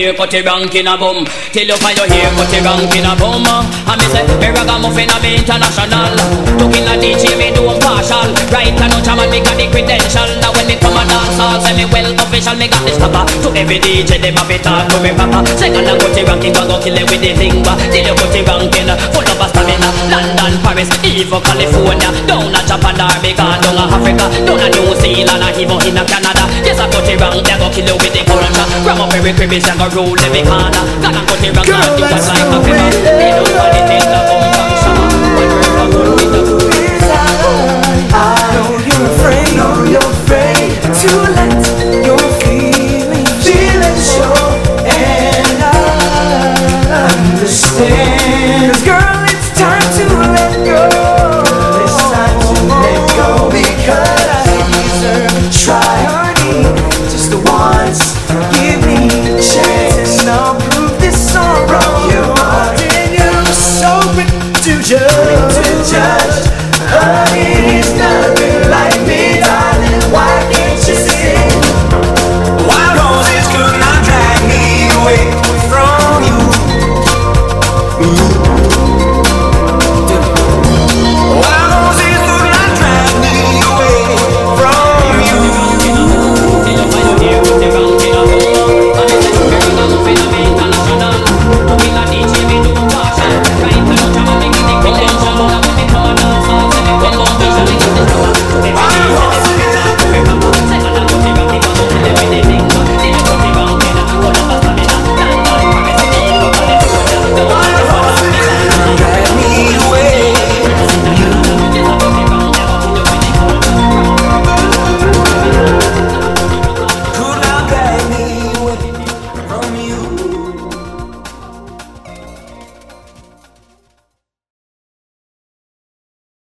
your rank in a bum. Till you find your hair cut your rank in a bum. Uh, and me say, me ragamuffin a be international. Looking at DJ me do partial official Me got this papa. To every DJ them a be talk to me papa Second and cut your ranking go go kill it with the lingua Till you cut your ranking full of a stamina. London, Paris, even California. Down a Japan, Jamaica, down a Africa. Down a New Zealand, even in a Canada. Yes I cut your rank, they go kill you with the culture Ram up every crib, and go rule every corner. God, I'm putting rock on you, like a fever. They don't want it in the bumper.